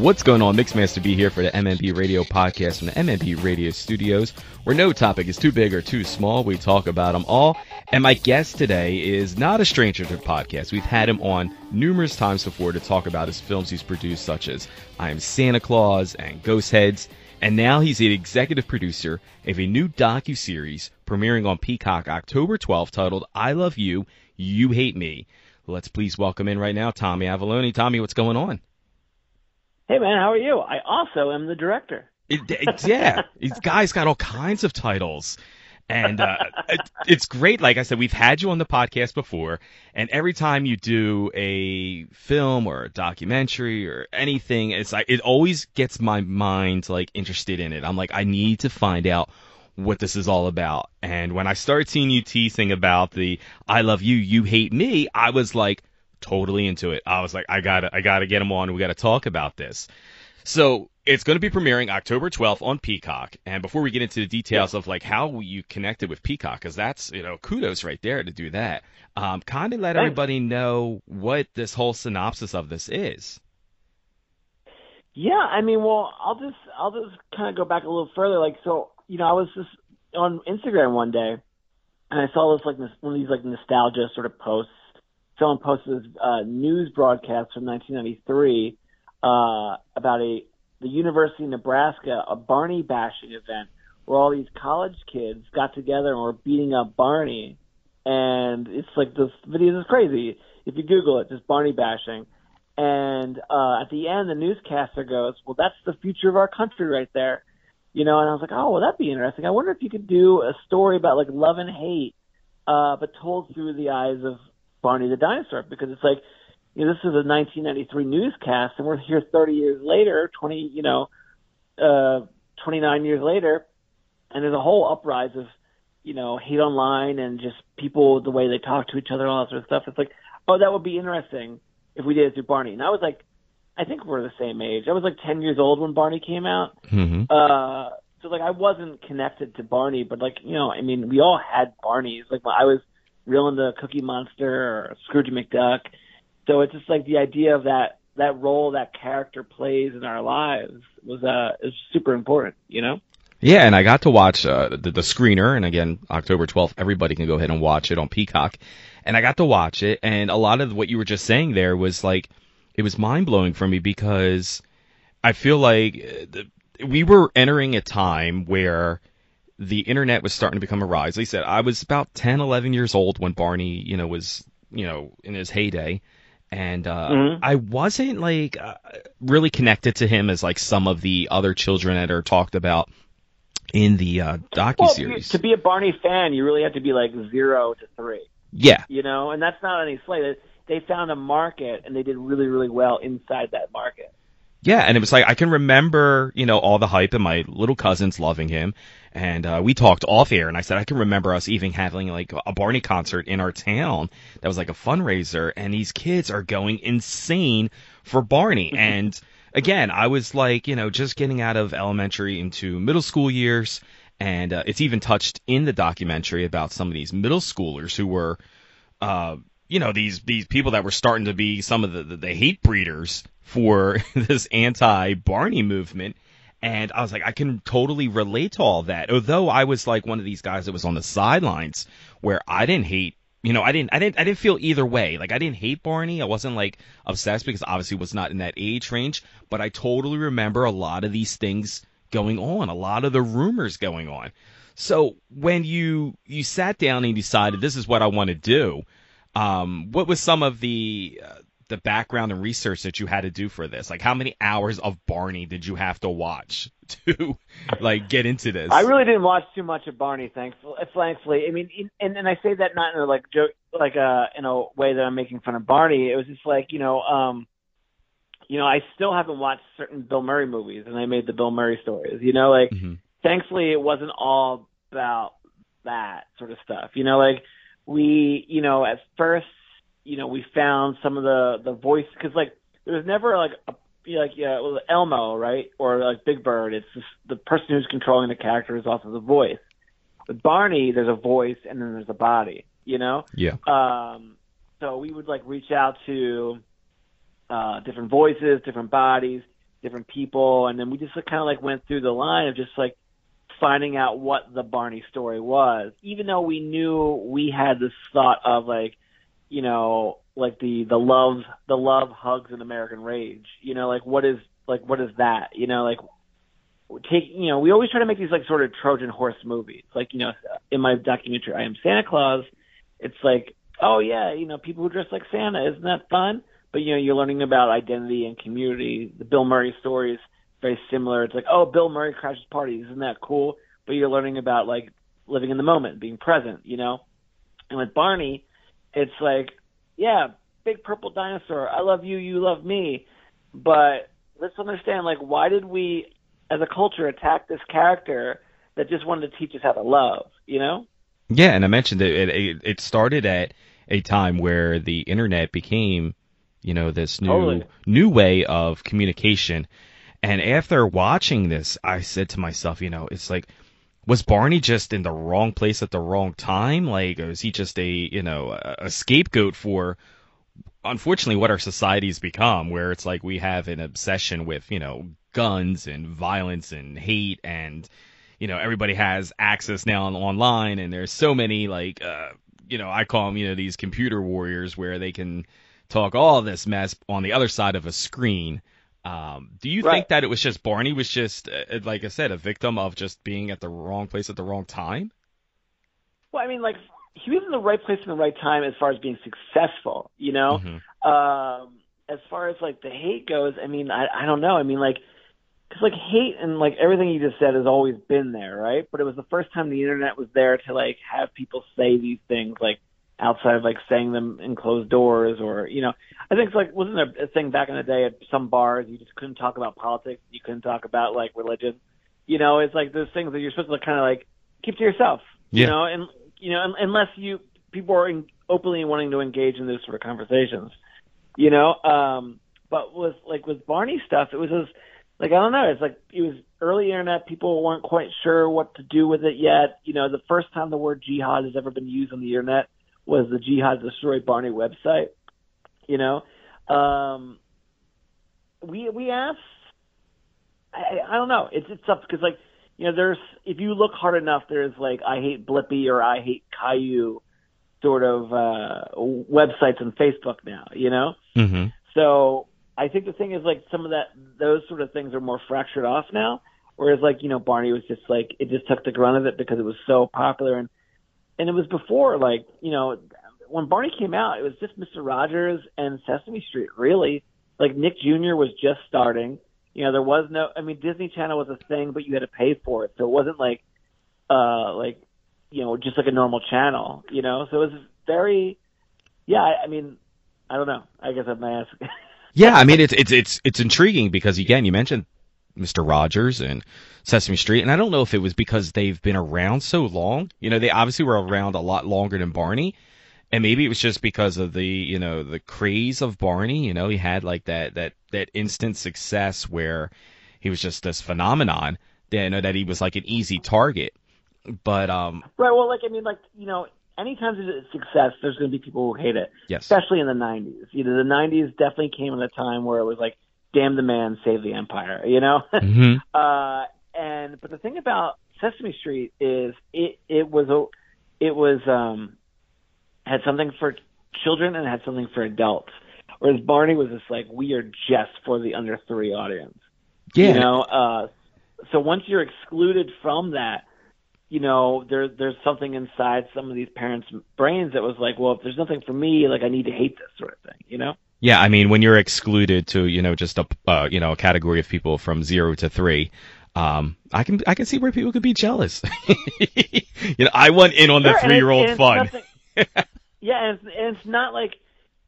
What's going on? Mixmaster B here for the MMP Radio podcast from the MMP Radio studios, where no topic is too big or too small. We talk about them all. And my guest today is not a stranger to the podcast. We've had him on numerous times before to talk about his films he's produced, such as I Am Santa Claus and Ghost Heads. And now he's the executive producer of a new docu-series premiering on Peacock October 12th titled I Love You, You Hate Me. Let's please welcome in right now Tommy Avallone. Tommy, what's going on? Hey man, how are you? I also am the director. It, it, yeah, these guys got all kinds of titles. And uh, it, it's great. Like I said, we've had you on the podcast before, and every time you do a film or a documentary or anything, it's like it always gets my mind like interested in it. I'm like, I need to find out what this is all about. And when I started seeing you teasing about the "I love you, you hate me," I was like, totally into it. I was like, I gotta, I gotta get him on. We gotta talk about this. So it's going to be premiering October 12th on Peacock. And before we get into the details of like how you connected with Peacock, because that's you know kudos right there to do that. Um, kind of let Thanks. everybody know what this whole synopsis of this is. Yeah, I mean, well, I'll just I'll just kind of go back a little further. Like, so you know, I was just on Instagram one day, and I saw this like this, one of these like nostalgia sort of posts. Someone posted this uh, news broadcast from 1993 uh, about a the University of Nebraska a Barney bashing event where all these college kids got together and were beating up Barney, and it's like this video is crazy. If you Google it, just Barney bashing. And uh, at the end, the newscaster goes, "Well, that's the future of our country right there," you know. And I was like, "Oh, well, that'd be interesting. I wonder if you could do a story about like love and hate, uh, but told through the eyes of Barney the dinosaur, because it's like, you know, this is a 1993 newscast, and we're here 30 years later, 20, you know, uh, 29 years later, and there's a whole uprise of, you know, hate online and just people the way they talk to each other, all that sort of stuff. It's like, oh, that would be interesting if we did it through Barney. And I was like, I think we're the same age. I was like 10 years old when Barney came out. Mm-hmm. Uh, so like I wasn't connected to Barney, but like, you know, I mean, we all had Barneys. Like I was real into Cookie Monster or Scrooge McDuck. So it's just like the idea of that, that role that character plays in our lives was, uh, is super important, you know? Yeah, and I got to watch uh, the, the screener, and again, October 12th, everybody can go ahead and watch it on Peacock. And I got to watch it, and a lot of what you were just saying there was like, it was mind blowing for me because I feel like uh, the, we were entering a time where the internet was starting to become a rise. He said, I was about 10, 11 years old when Barney, you know, was, you know, in his heyday. And uh, Mhm. I wasn't like uh, really connected to him as like some of the other children that are talked about in the uh, docu Well, series. to be a Barney fan, you really have to be like zero to three. yeah, you know, and that's not any slight. They found a market and they did really, really well inside that market. Yeah, and it was like I can remember, you know, all the hype and my little cousins loving him, and uh, we talked off air, and I said I can remember us even having like a Barney concert in our town that was like a fundraiser, and these kids are going insane for Barney, and again, I was like, you know, just getting out of elementary into middle school years, and uh, it's even touched in the documentary about some of these middle schoolers who were, uh, you know, these these people that were starting to be some of the the, the hate breeders for this anti Barney movement. And I was like, I can totally relate to all that. Although I was like one of these guys that was on the sidelines where I didn't hate, you know, I didn't, I didn't, I didn't feel either way. Like I didn't hate Barney. I wasn't like obsessed because obviously was not in that age range, but I totally remember a lot of these things going on, a lot of the rumors going on. So when you, you sat down and decided this is what I want to do, um, what was some of the, uh, the background and research that you had to do for this? Like, how many hours of Barney did you have to watch to like get into this? I really didn't watch too much of Barney, thankfully. Thankfully, I mean, and and I say that not in a like joke, like uh in a way that I'm making fun of Barney. It was just like you know, um, you know, I still haven't watched certain Bill Murray movies, and I made the Bill Murray stories. You know, like Mhm. thankfully it wasn't all about that sort of stuff. You know, like we, you know, at first, you know, we found some of the the voice because like there was never like a like yeah, well, Elmo, right, or like Big Bird. It's just the person who's controlling the character is also the voice. With Barney, there's a voice and then there's a body. You know, Yeah. um, so we would like reach out to uh, different voices, different bodies, different people, and then we just like, kind of like went through the line of just like finding out what the Barney story was, even though we knew we had this thought of like, you know, like the the love the love hugs and American rage. You know, like what is like what is that? You know, like take you know we always try to make these like sort of Trojan horse movies. Like you know, in my documentary, I am Santa Claus. It's like, oh yeah, you know, people who dress like Santa, isn't that fun? But you know, you're learning about identity and community. The Bill Murray story is very similar. It's like, oh, Bill Murray crashes parties, isn't that cool? But you're learning about like living in the moment, being present, you know. And with Barney, it's like, yeah, big purple dinosaur. I love you, you love me. But let's understand, like, why did we, as a culture, attack this character that just wanted to teach us how to love, you know? Yeah, and I mentioned it. It, it started at a time where the internet became, you know, this new Totally. new way of communication. And after watching this, I said to myself, you know, it's like, was Barney just in the wrong place at the wrong time? Like, is he just a, you know, a, scapegoat for, unfortunately, what our society's become, where it's like we have an obsession with, you know, guns and violence and hate and, you know, everybody has access now on online and there's so many, like, uh, you know, I call them, you know, these computer warriors where they can talk all this mess on the other side of a screen. Um, do you Right. think that it was just Barney was just, uh, like I said, a victim of just being at the wrong place at the wrong time? Well, I mean, like he was in the right place in the right time as far as being successful, you know. Mhm. Um, as far as like the hate goes, I mean, I I don't know. I mean, like, because like hate and like everything you just said has always been there, right? But it was the first time the internet was there to like have people say these things, like outside of like saying them in closed doors, or you know, I think it's like wasn't there a thing back in the day at some bars you just couldn't talk about politics, you couldn't talk about like religion, you know? It's like those things that you're supposed to kind of like keep to yourself, you know, and you know, un- unless you people are in, openly wanting to engage in those sort of conversations you know. Um, but with like with Barney stuff, it was just like I don't know. It's like it was early internet. People weren't quite sure what to do with it yet. You know, the first time the word jihad has ever been used on the internet was the Jihad Destroy Barney website. You know, um, we we asked. I, I don't know. It's it's tough because like you know, there's if you look hard enough, there's like I hate Blippi or I hate Caillou sort of uh websites on Facebook now. You know. Mm-hmm. So I think the thing is like some of that those sort of things are more fractured off now. Whereas like, you know, Barney was just like it just took the grunt of it because it was so popular and and it was before like, you know, when Barney came out, it was just Mr. Rogers and Sesame Street, really. Like Nick Jr. was just starting. You know, there was no I mean Disney Channel was a thing, but you had to pay for it. So it wasn't like uh like you know, just like a normal channel, you know? So it was very yeah, I, I mean I don't know. I guess I'm ask. Yeah, I mean it's it's it's it's intriguing because again, you mentioned Mr. Rogers and Sesame Street, and I don't know if it was because they've been around so long. You know, they obviously were around a lot longer than Barney, and maybe it was just because of the you know the craze of Barney. You know, he had like that that that instant success where he was just this phenomenon. That, you know, that he was like an easy target. But um, Right. Well, like I mean, like you know, anytime there's a success, there's going to be people who hate it, yes, especially in the '90s. You know, the '90s definitely came at a time where it was like, "Damn the man, save the empire." You know. hmm uh, and but the thing about Sesame Street is it it was a it was um had something for children and had something for adults. Whereas Barney was just like, we are just for the under three audience. yeah, You know, uh, so once you're excluded from that, you know, there there's something inside some of these parents' brains that was like, well, if there's nothing for me, like I need to hate this sort of thing, you know? Yeah, I mean, when you're excluded to, you know, just a, uh, you know, a category of people from zero to three, um, I can, I can see where people could be jealous. you know, I want in on the Sure, and three year old fun. yeah, and it's, and it's not like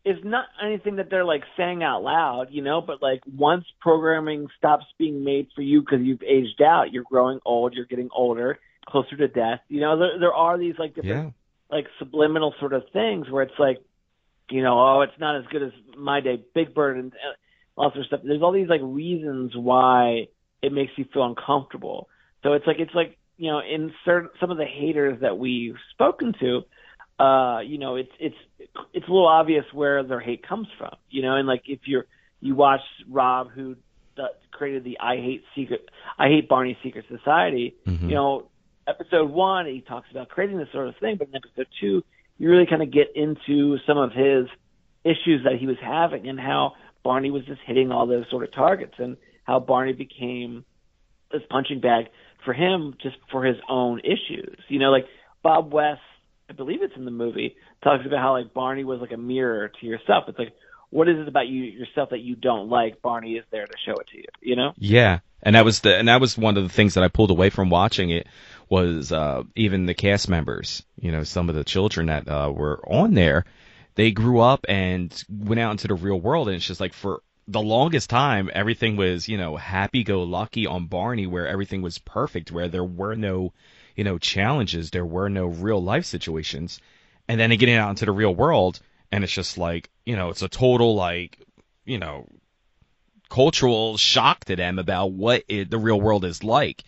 it's not anything that they're like saying out loud, you know. But like once programming stops being made for you because you've aged out, you're growing old, you're getting older, closer to death. You know, there there are these like different Yeah. like subliminal sort of things where it's like, you know, oh, it's not as good as my day, Big Bird, and uh, all sorts of stuff. There's all these like reasons why it makes you feel uncomfortable. So it's like it's like you know, in certain some of the haters that we've spoken to, uh, you know, it's it's it's a little obvious where their hate comes from. You know, and like if you're you watch Rob who the, created the I hate secret I hate Barney secret society. Mhm. You know, episode one he talks about creating this sort of thing, but in episode two you really kind of get into some of his issues that he was having and how Barney was just hitting all those sort of targets and how Barney became this punching bag for him just for his own issues. You know, like Bob West, I believe it's in the movie, talks about how like Barney was like a mirror to yourself. It's like, what is it about you yourself that you don't like? Barney is there to show it to you. You know? Yeah, and that was the and that was one of the things that I pulled away from watching it was uh, even the cast members. You know, some of the children that uh, were on there, they grew up and went out into the real world, and it's just like for the longest time, everything was you know happy go lucky on Barney, where everything was perfect, where there were no you know challenges, there were no real life situations, and then getting out into the real world, and it's just like you know it's a total like you know cultural shock to them about what it, the real world is like.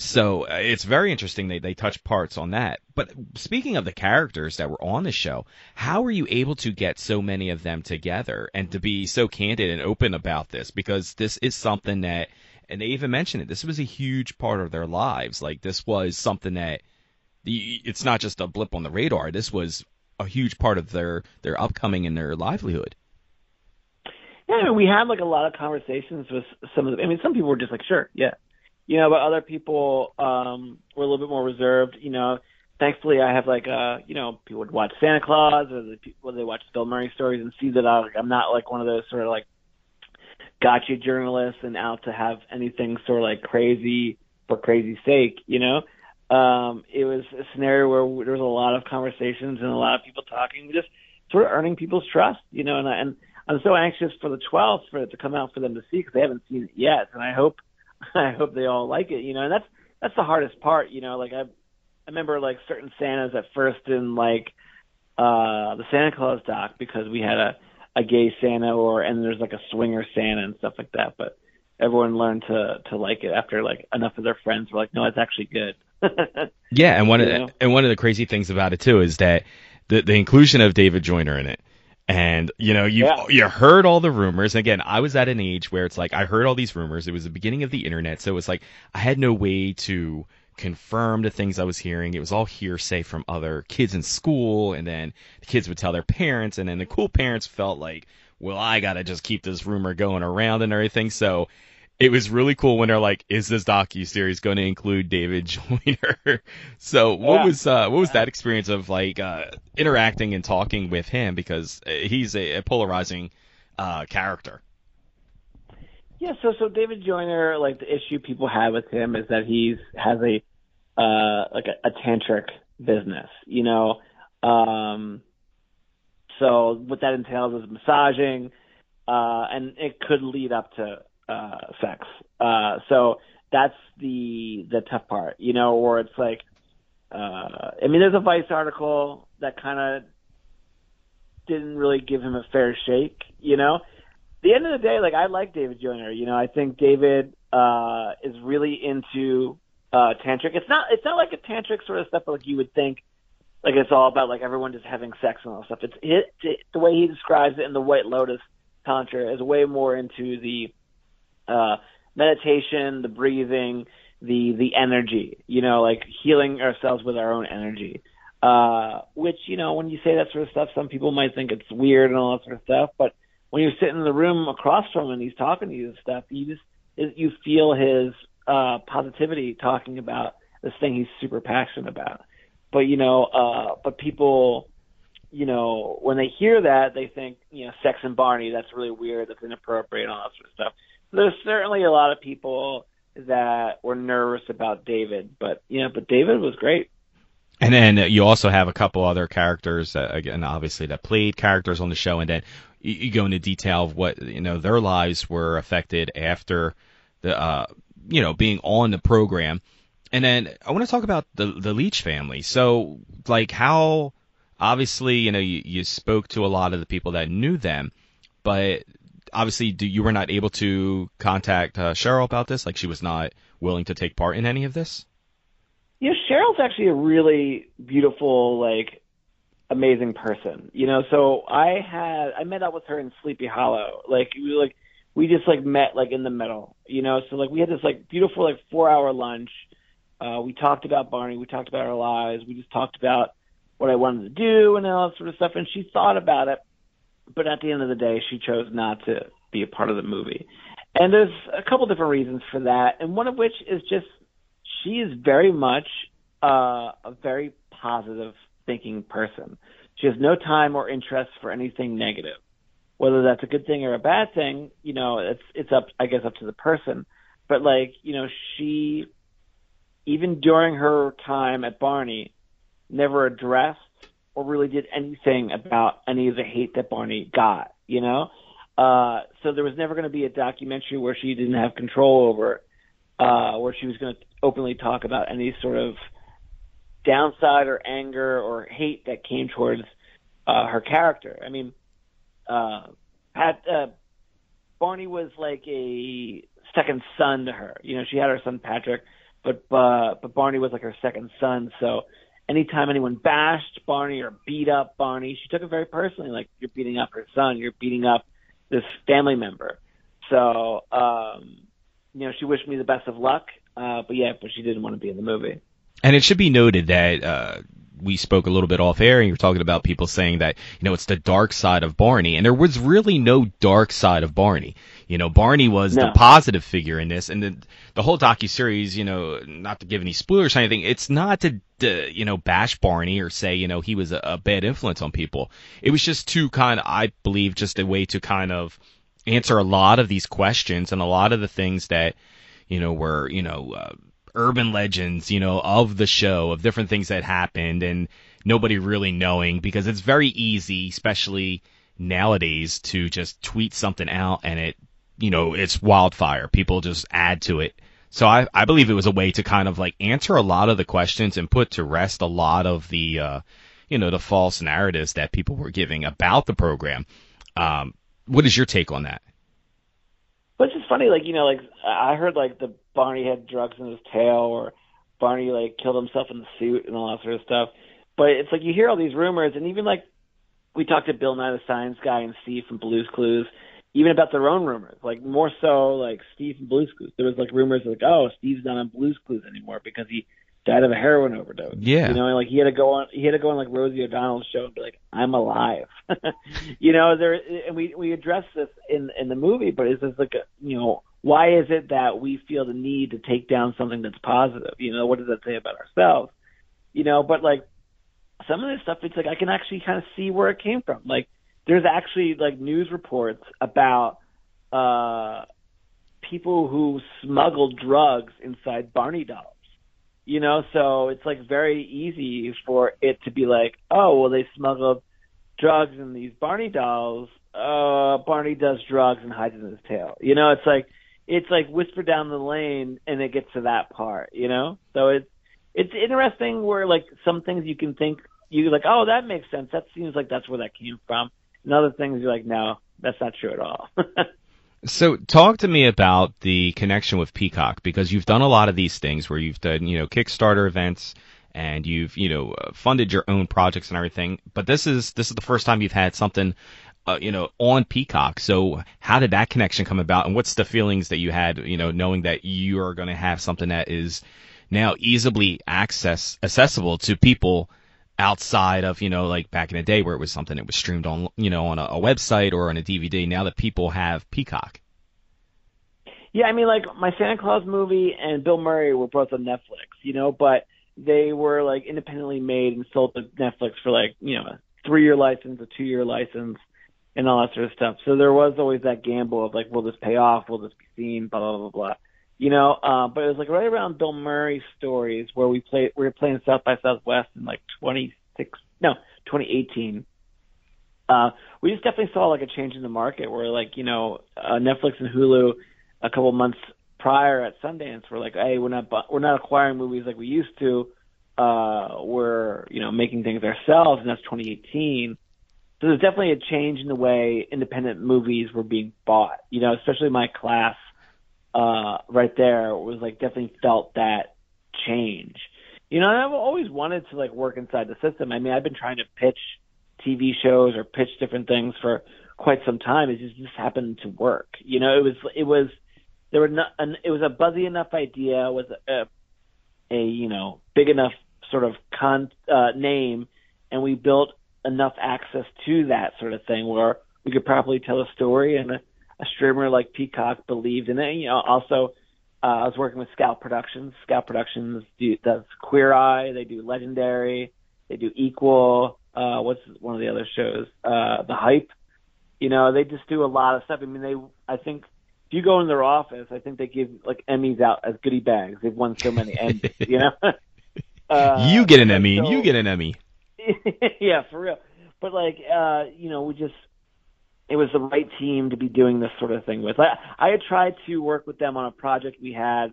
So uh, it's very interesting they they touch parts on that. But speaking of the characters that were on the show, how were you able to get so many of them together and to be so candid and open about this? Because this is something that, and they even mentioned it. This was a huge part of their lives. Like this was something that it's not just a blip on the radar. This was a huge part of their their upcoming and their livelihood. Yeah, I mean, we had like a lot of conversations with some of them. I mean, some people were just like, sure, yeah, you know, but other people um were a little bit more reserved. You know, thankfully, I have like uh, you know, people would watch Santa Claus or the people they watch Bill Murray stories and see that I, like, I'm not like one of those sort of like gotcha journalists and out to have anything sort of like crazy for crazy sake. You know, um, it was a scenario where there was a lot of conversations and a lot of people talking, just sort of earning people's trust. You know, and I, and I'm so anxious for the 12th for it to come out for them to see because they haven't seen it yet, and I hope I hope they all like it. You know, and that's that's the hardest part. You know, like I I remember like certain Santas at first in like uh the Santa Claus doc because we had a a gay Santa or and there's like a swinger Santa and stuff like that, but everyone learned to to like it after like enough of their friends were like, no, it's actually good. Yeah, and one of the, and one of the crazy things about it too is that the the inclusion of David Joyner in it. And you know, you Yeah. you heard all the rumors. Again, I was at an age where it's like I heard all these rumors. It was the beginning of the internet, so it was like I had no way to confirm the things I was hearing. It was all hearsay from other kids in school, and then the kids would tell their parents, and then the cool parents felt like, well, I gotta just keep this rumor going around and everything. So it was really cool when they're like, "Is this docu series going to include David Joyner?" so, what Yeah. was uh, what was that experience of like uh, interacting and talking with him because uh, he's a, a polarizing uh, character. Yeah, so so David Joyner, like the issue people have with him is that he's has a uh like a, a tantric business, you know. Um so what that entails is massaging, uh and it could lead up to uh sex. Uh so that's the the tough part, you know, or it's like uh I mean there's a Vice article that kinda didn't really give him a fair shake, you know the end of the day, like I like David Joyner. You know, I think David uh is really into uh tantric. It's not it's not like a tantric sort of stuff like you would think. Like it's all about like everyone just having sex and all that stuff. It's it, it the way he describes it in the White Lotus Tantra is way more into the uh meditation, the breathing, the the energy. You know, like healing ourselves with our own energy. Uh, which you know, when you say that sort of stuff, some people might think it's weird and all that sort of stuff, but when you're sitting in the room across from him and he's talking to you and stuff, you just you feel his uh positivity talking about this thing he's super passionate about. But you know, uh but people you know, when they hear that they think, you know, sex and Barney, that's really weird, that's inappropriate and all that sort of stuff. There's certainly a lot of people that were nervous about David, but you know, but David was great. And then you also have a couple other characters, uh, again, obviously that played characters on the show, and then you, you go into detail of what you know their lives were affected after the uh, you know being on the program. And then I want to talk about the the Leach family. So like how obviously you know you, you spoke to a lot of the people that knew them, but obviously do, you were not able to contact uh, Sheryl about this. Like she was not willing to take part in any of this. Know, Sheryl's actually a really beautiful, like, amazing person. You know, so I had I met up with her in Sleepy Hollow. Like, we like we just like met like in the middle, you know. So like we had this like beautiful like four hour lunch. Uh, we talked about Barney. We talked about our lives. We just talked about what I wanted to do and all that sort of stuff. And she thought about it, but at the end of the day, she chose not to be a part of the movie. And there's a couple different reasons for that, and one of which is just she is very much uh, a very positive thinking person. She has no time or interest for anything negative. Whether that's a good thing or a bad thing, you know, it's it's up I guess up to the person. But like, you know, she even during her time at Barney never addressed or really did anything about any of the hate that Barney got, you know? Uh, so there was never going to be a documentary where she didn't have control over, uh, where she was going to openly talk about any sort of downside or anger or hate that came towards uh, her character. I mean, uh, Pat uh, Barney was like a second son to her. You know, she had her son Patrick, but uh, but Barney was like her second son. So anytime anyone bashed Barney or beat up Barney, she took it very personally. Like you're beating up her son, you're beating up this family member. So um, you know, she wished me the best of luck. Uh, but yeah, but she didn't want to be in the movie. And it should be noted that uh, we spoke a little bit off air, and you were talking about people saying that you know it's the dark side of Barney, and there was really no dark side of Barney. You know, Barney was No. the positive figure in this, and the the whole docu series. You know, not to give any spoilers or anything, it's not to, to you know bash Barney or say you know he was a, a bad influence on people. It was just to kind of, I believe, just a way to kind of answer a lot of these questions and a lot of the things that you know were you know. Uh, urban legends, you know, of the show, of different things that happened, and nobody really knowing because it's very easy, especially nowadays, to just tweet something out and it, you know, it's wildfire. People just add to it. So I, I believe it was a way to kind of like answer a lot of the questions and put to rest a lot of the, uh, you know, the false narratives that people were giving about the program. Um, what is your take on that? But it's just funny, like you know, like I heard like the Barney had drugs in his tail, or Barney like killed himself in the suit and all that sort of stuff. But it's like you hear all these rumors, and even like we talked to Bill Nye the Science Guy and Steve from Blue's Clues, even about their own rumors. Like more so, like Steve from Blue's Clues. There was like rumors like, oh, Steve's not on Blue's Clues anymore because he died of a heroin overdose. Yeah. You know, and like he had to go on, he had to go on like Rosie O'Donnell's show and be like, I'm alive. you know, there, and we we address this in in the movie, but it's just like, a, you know, why is it that we feel the need to take down something that's positive? You know, what does that say about ourselves? You know, but like some of this stuff, it's like I can actually kind of see where it came from. Like there's actually like news reports about uh people who smuggled drugs inside Barney dolls. You know, so it's like very easy for it to be like, oh, well, they smuggled drugs in these Barney dolls. Uh, Barney does drugs and hides in his tail. You know, it's like it's like whisper down the lane, and it gets to that part. You know, so it's it's interesting where like some things you can think you like, oh, that makes sense. That seems like that's where that came from. And other things you're like, no, that's not true at all. So talk to me about the connection with Peacock because you've done a lot of these things where you've done, you know, Kickstarter events and you've, you know, uh, funded your own projects and everything. But this is this is the first time you've had something, uh, you know, on Peacock. So how did that connection come about, and what's the feelings that you had, you know, knowing that you are going to have something that is now easily access accessible to people outside of you know like back in the day where it was something that was streamed on you know on a, a website or on a DVD. Now that people have Peacock. Yeah, I mean, like my Santa Claus movie and Bill Murray were both on Netflix, you know, but they were like independently made and sold to Netflix for like you know a three year license, a two year license, and all that sort of stuff. So there was always that gamble of like, will this pay off? Will this be seen? Blah blah blah blah. You know, uh, but it was like right around Bill Murray's stories where we played, we were playing South by Southwest in like 26, no, 2018. Uh, we just definitely saw like a change in the market where like, you know, uh, Netflix and Hulu a couple months prior at Sundance were like, hey, we're not, we're not acquiring movies like we used to. Uh, we're, you know, making things ourselves and that's 2018. So there's definitely a change in the way independent movies were being bought, you know, especially my class uh, right there was like definitely felt that change. You know, I've always wanted to like work inside the system. I mean, I've been trying to pitch TV shows or pitch different things for quite some time. It just just happened to work. You know, it was it was there were not an, it was a buzzy enough idea with a, a you know big enough sort of con uh, name, and we built enough access to that sort of thing where we could properly tell a story, and a streamer like Peacock believed in it. You know, also. Uh, I was working with Scout Productions. Scout Productions do, does Queer Eye. They do Legendary. They do Equal. Uh, what's one of the other shows? Uh, the Hype. You know, they just do a lot of stuff. I mean, they. I think if you go in their office, I think they give like Emmys out as goodie bags. They've won so many Emmys. you know. uh, you get an Emmy, so, and you get an Emmy. yeah, for real. But like, uh, you know, we just it was the right team to be doing this sort of thing with. I, I had tried to work with them on a project we had,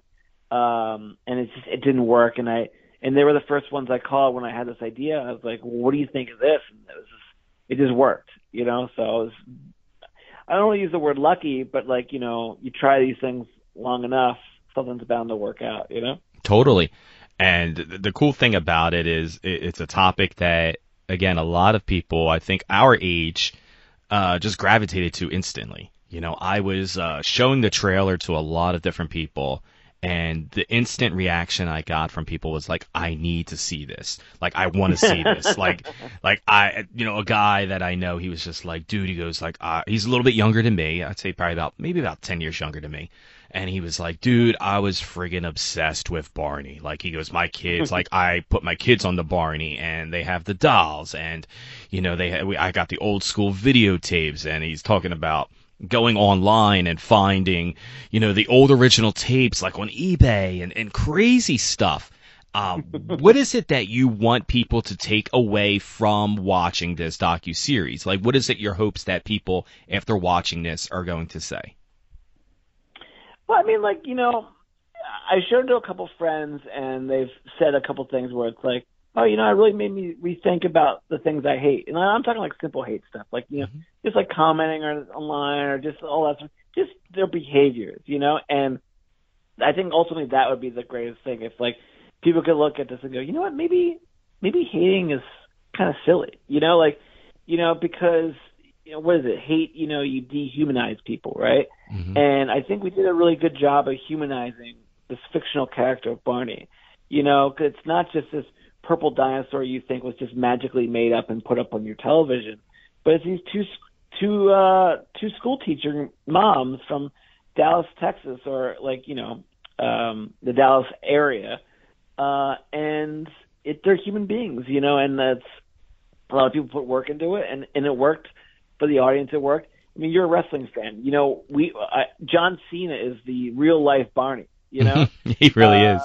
um, and it just it didn't work. And I and they were the first ones I called when I had this idea. I was like, well, "What do you think of this?" And it was just, it just worked, you know. So I was, I don't want to use the word lucky, but like you know, you try these things long enough, something's bound to work out, you know. Totally. And the cool thing about it is it's a topic that, again, a lot of people, I think our age, uh, just gravitated to instantly. You know, I was uh, showing the trailer to a lot of different people, and the instant reaction I got from people was like, "I need to see this. Like, I want to see this. like, like I, you know, a guy that I know, he was just like, dude, he goes like, uh, he's a little bit younger than me. I'd say probably about maybe about ten years younger than me." and he was like, dude, I was friggin' obsessed with Barney. Like he goes, my kids, like I put my kids on the Barney, and they have the dolls, and you know they, we, I got the old school videotapes, and he's talking about going online and finding, you know, the old original tapes like on eBay and, and crazy stuff. Um, what is it that you want people to take away from watching this docu series? Like, what is it your hopes that people, after watching this, are going to say? Well, I mean, like you know, I showed it to a couple friends, and they've said a couple things where it's like, oh, you know, it really made me rethink about the things I hate, and I'm talking like simple hate stuff, like you know, mm-hmm. just like commenting or online or just all that stuff, just their behaviors, you know, and I think ultimately that would be the greatest thing if like people could look at this and go, you know what, maybe maybe hating is kind of silly, you know, like you know because you know, what is it? Hate, you know, you dehumanize people, right? Mm-hmm. And I think we did a really good job of humanizing this fictional character of Barney. You know, cause it's not just this purple dinosaur you think was just magically made up and put up on your television, but it's these two two uh two school teacher moms from Dallas, Texas, or like you know um the Dallas area, uh, and it they're human beings, you know, and that's a lot of people put work into it, and and it worked for the audience it worked. I mean, you're a wrestling fan. You know, we uh, John Cena is the real life Barney. You know, he really uh, is.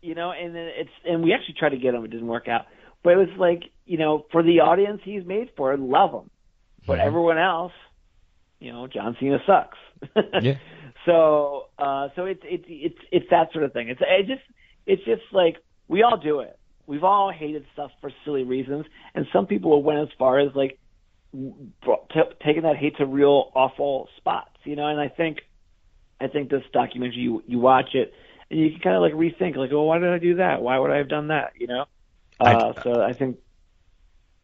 You know, and it's and we actually tried to get him, it didn't work out. But it was like, you know, for the audience he's made for, love him. But mm-hmm. everyone else, you know, John Cena sucks. yeah. So, uh, so it's it's it's it's that sort of thing. It's it just it's just like we all do it. We've all hated stuff for silly reasons, and some people went as far as like t- taking that hate to real awful spots, you know. And I think, I think this documentary, you you watch it and you can kind of like rethink, like, well, why did I do that? Why would I have done that? You know. Uh, I, so I think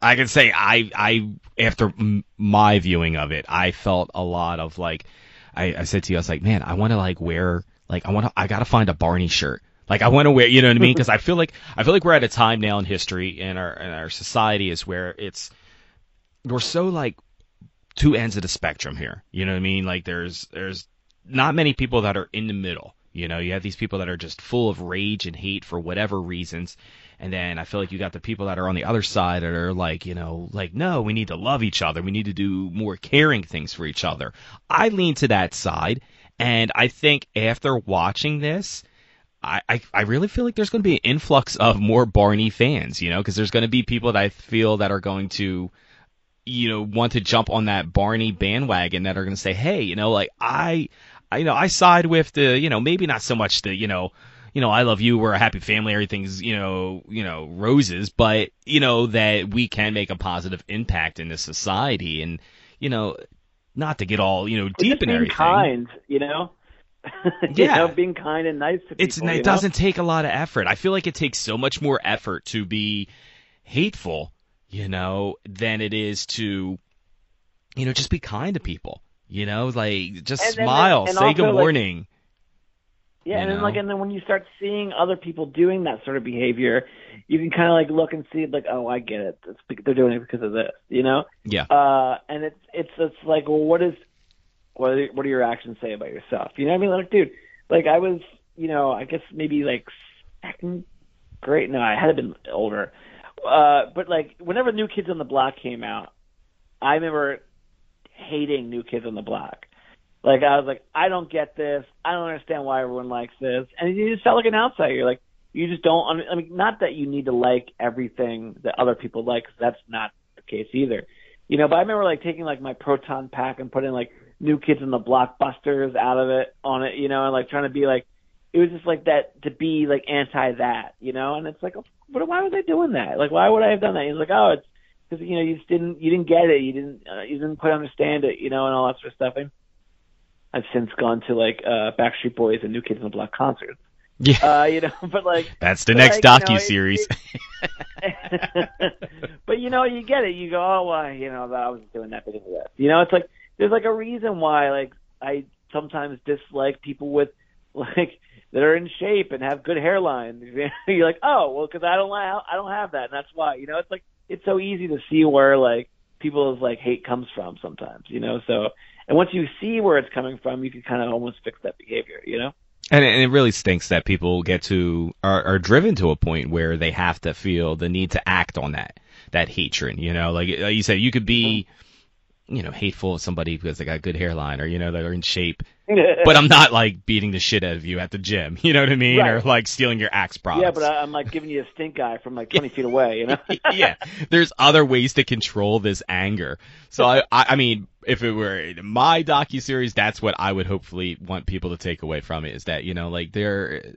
I can say I I after my viewing of it, I felt a lot of like I, I said to you, I was like, man, I want to like wear like I want to I got to find a Barney shirt. Like I want to wear, you know what I mean? Because I feel like I feel like we're at a time now in history and our and our society is where it's we're so like two ends of the spectrum here. You know what I mean? Like there's there's not many people that are in the middle. You know, you have these people that are just full of rage and hate for whatever reasons. And then I feel like you got the people that are on the other side that are like, you know, like, no, we need to love each other. We need to do more caring things for each other. I lean to that side. And I think after watching this, I, I, I really feel like there's going to be an influx of more Barney fans, you know, because there's going to be people that I feel that are going to you know, want to jump on that Barney bandwagon that are going to say, hey, you know, like I, I, you know, I side with the, you know, maybe not so much the, you know, you know, I love you, we're a happy family, everything's, you know, you know, roses, but you know that we can make a positive impact in this society, and you know, not to get all, you know, deep in everything. kind, you know. yeah, you know, being kind and nice to people. It's it doesn't take a lot of effort. I feel like it takes so much more effort to be hateful you know, than it is to you know, just be kind to people. You know, like just And then- smile, and say also, good like, morning. Yeah, You and then know? like, and then when you start seeing other people doing that sort of behavior, you can kind of like look and see like, oh, I get it. It's, they're doing it because of this, you know. yeah. Uh, and it's it's it's like, well, what is what are, what do your actions say about yourself? You know what I mean? Like, dude, like I was, you know, I guess maybe like second grade. No, I had to been older. Uh, but like whenever New Kids on the Block came out, I remember hating New Kids on the Block. Like I was like, I don't get this. I don't understand why everyone likes this. And you just felt like an outsider. You're like, you just don't. I mean, not that you need to like everything that other people like. 'cause that's not the case either. You know, but I remember like taking like my proton pack and putting like New Kids in the Blockbusters out of it on it. You know, and like trying to be like, it was just like that to be like anti that. You know, and it's like, oh, but why was I doing that? Like, why would I have done that? He's like, oh, it's because you know you just didn't you didn't get it. You didn't uh, you didn't quite understand it. You know, and all that sort of stuff. And I've since gone to like uh Backstreet Boys and New Kids on the Block concerts. Yeah. Uh, you know, but like That's the next like, you know, docu series. but you know, you get it. You go, oh, well, you know, that I was doing that because of this. You know, it's like there's like a reason why like I sometimes dislike people with like that are in shape and have good hairlines. You're like, oh, well, because I don't I don't have that, and that's why. You know, it's like it's so easy to see where like people's like hate comes from sometimes. You know, so and once you see where it's coming from, you can kind of almost fix that behavior. You know. And it, and it really stinks that people get to are, are driven to a point where they have to feel the need to act on that that hatred. You know, like, like you said, you could be, mm-hmm. you know, hateful of somebody because they got good hairline or you know they're in shape, but I'm not like beating the shit out of you at the gym. You know what I mean? Or like stealing your Axe products. yeah, but I, I'm like giving you a stink eye from like 20 feet away. You know. yeah, there's other ways to control this anger. So I, I, I mean, if it were my docu series, that's what I would hopefully want people to take away from it is that you know, like there,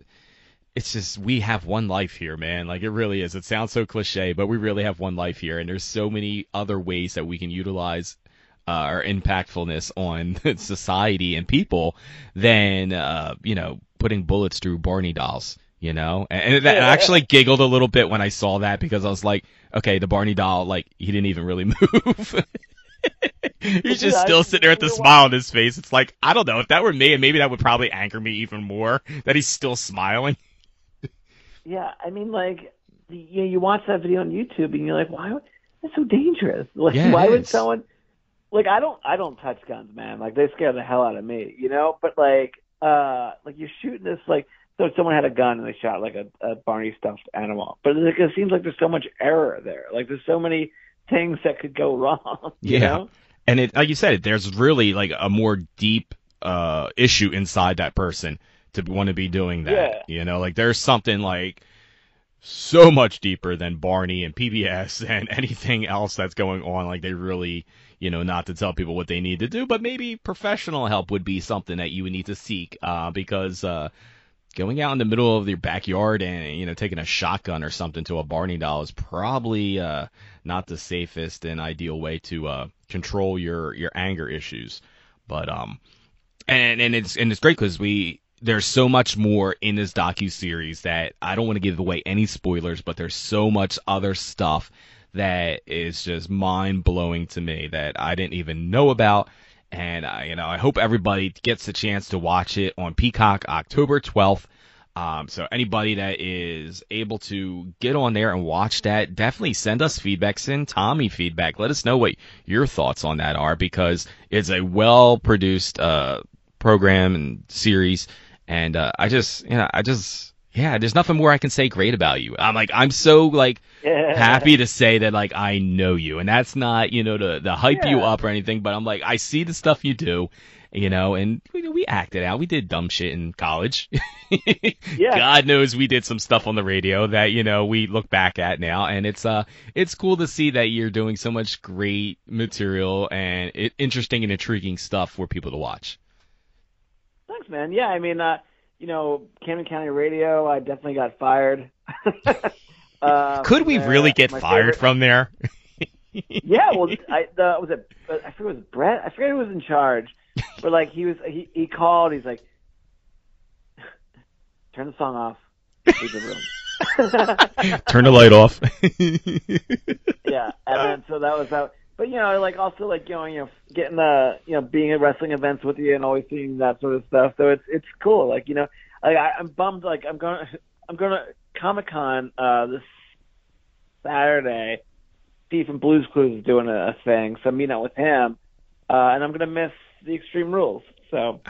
it's just we have one life here, man. Like it really is. It sounds so cliche, but we really have one life here, and there's so many other ways that we can utilize. Uh, our impactfulness on society and people than uh, you know putting bullets through Barney dolls. You know, and, and I actually giggled a little bit when I saw that because I was like, okay, the Barney doll, like he didn't even really move. He's just still sitting there with the smile on his face. It's like I don't know if that were me, and maybe that would probably anger me even more that he's still smiling. Yeah, I mean, like, you you watch that video on YouTube and you're like, why? That's so dangerous. Like, Yeah, why would someone? Like, I don't, I don't touch guns, man. Like, they scare the hell out of me, you know. But like, uh, like you're shooting this, like, so someone had a gun and they shot like a, a Barney stuffed animal. But like, it seems like there's so much error there. Like, there's so many things that could go wrong. You Yeah. know? And it, like you said, there's really like a more deep uh issue inside that person to want to be doing that. Yeah. You know, like there's something like so much deeper than Barney and PBS and anything else that's going on. Like they really, you know, not to tell people what they need to do, but maybe professional help would be something that you would need to seek, uh, because, uh, going out in the middle of your backyard and, you know, taking a shotgun or something to a Barney doll is probably, uh, not the safest and ideal way to, uh, control your, your anger issues. But, um, and, and it's, and it's great because we, there's so much more in this docu series that I don't want to give away any spoilers, but there's so much other stuff that is just mind blowing to me that I didn't even know about. And I, you know, I hope everybody gets a chance to watch it on Peacock October 12th. Um, so anybody that is able to get on there and watch that, definitely send us feedback, send Tommy feedback. Let us know what your thoughts on that are because it's a well produced, uh, program and series. And, uh, I just, you know, I just, yeah, there's nothing more I can say great about you. I'm like, I'm so like, happy to say that like I know you, and that's not you know to to hype you up or anything, but I'm like I see the stuff you do, you know, and we, we acted out. We did dumb shit in college. Yeah. God knows we did some stuff on the radio that you know we look back at now, and it's uh it's cool to see that you're doing so much great material and it, interesting and intriguing stuff for people to watch. Thanks, man. Yeah, I mean, uh, you know, Camden County Radio, I definitely got fired. uh, Could we uh, really get fired favorite- from there? Yeah, well, I the, was it? I forget it was Brett. I forget who was in charge, but like he was, he he called. He's like, turn the song off, leave the room. Turn the light off. yeah, and then so that was that. But you know, like also like you know, you know, getting the you know being at wrestling events with you and always seeing that sort of stuff. So it's it's cool. Like you know, like I, I'm bummed. Like I'm going to I'm going to Comic Con uh, this Saturday. Steve from Blues Clues is doing a, a thing, so I'm meeting out with him, uh, and I'm going to miss the Extreme Rules. So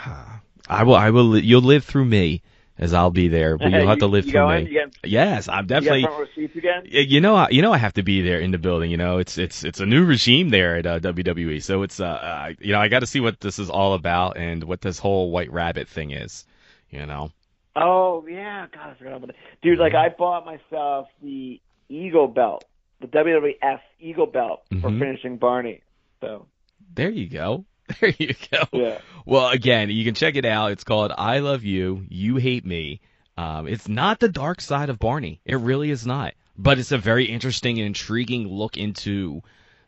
I will. I will. You'll live through me as I'll be there, but you'll have to live you through me. You getting, Yes, I'm definitely. got front row seats again? You know, I- you know, I have to be there in the building. You know, it's it's it's a new regime there at uh, WWE, so it's uh, uh you know, I got to see what this is all about and what this whole White Rabbit thing is. You know, Oh yeah, God, I forgot about it. Dude, like I bought myself the Eagle belt, the WWF Eagle belt for Mhm. finishing Barney. So there you go, there you go. yeah, Well, again, you can check it out. It's called I Love You, You Hate Me. Um, it's not the dark side of Barney. It really is not. But it's a very interesting and intriguing look into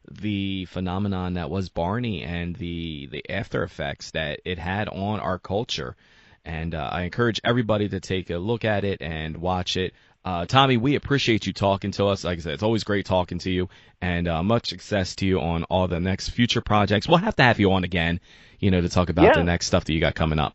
the phenomenon that was Barney and the the after effects that it had on our culture. And uh, I encourage everybody to take a look at it and watch it. Uh, Tommy, we appreciate you talking to us. Like I said, it's always great talking to you, and uh, much success to you on all the next future projects. We'll have to have you on again, you know, to talk about Yeah. the next stuff that you got coming up.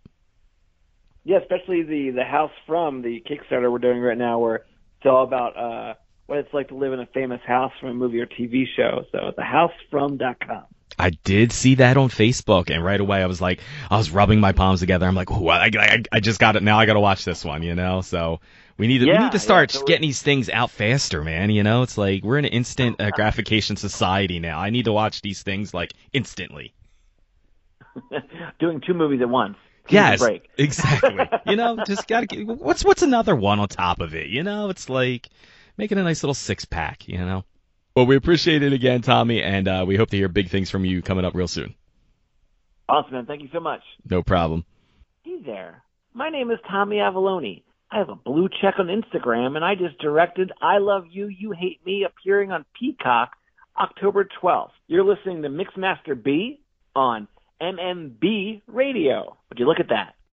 yeah, especially the the House from the Kickstarter we're doing right now, where it's all about uh what it's like to live in a famous house from a movie or TV show. So thehousefrom.com. I did see that on Facebook, and right away I was like, I was rubbing my palms together. I'm like, oh, I, I, I just got it now. I got to watch this one, you know. So we need to we need to yeah, start so getting these things out faster, man. You know, it's like we're in an instant uh, gratification society now. I need to watch these things like instantly. doing two movies at once. Give us a Yes, exactly. you know, just gotta get what's what's another one on top of it. You know, it's like making a nice little six pack. You know. Well, we appreciate it again, Tommy, and uh, we hope to hear big things from you coming up real soon. Awesome, man. Thank you so much. No problem. Hey there. My name is Tommy Avallone. I have a blue check on Instagram, and I just directed I Love You, You Hate Me appearing on Peacock October 12th. You're listening to Mixmaster B on MMB Radio. Would you look at that?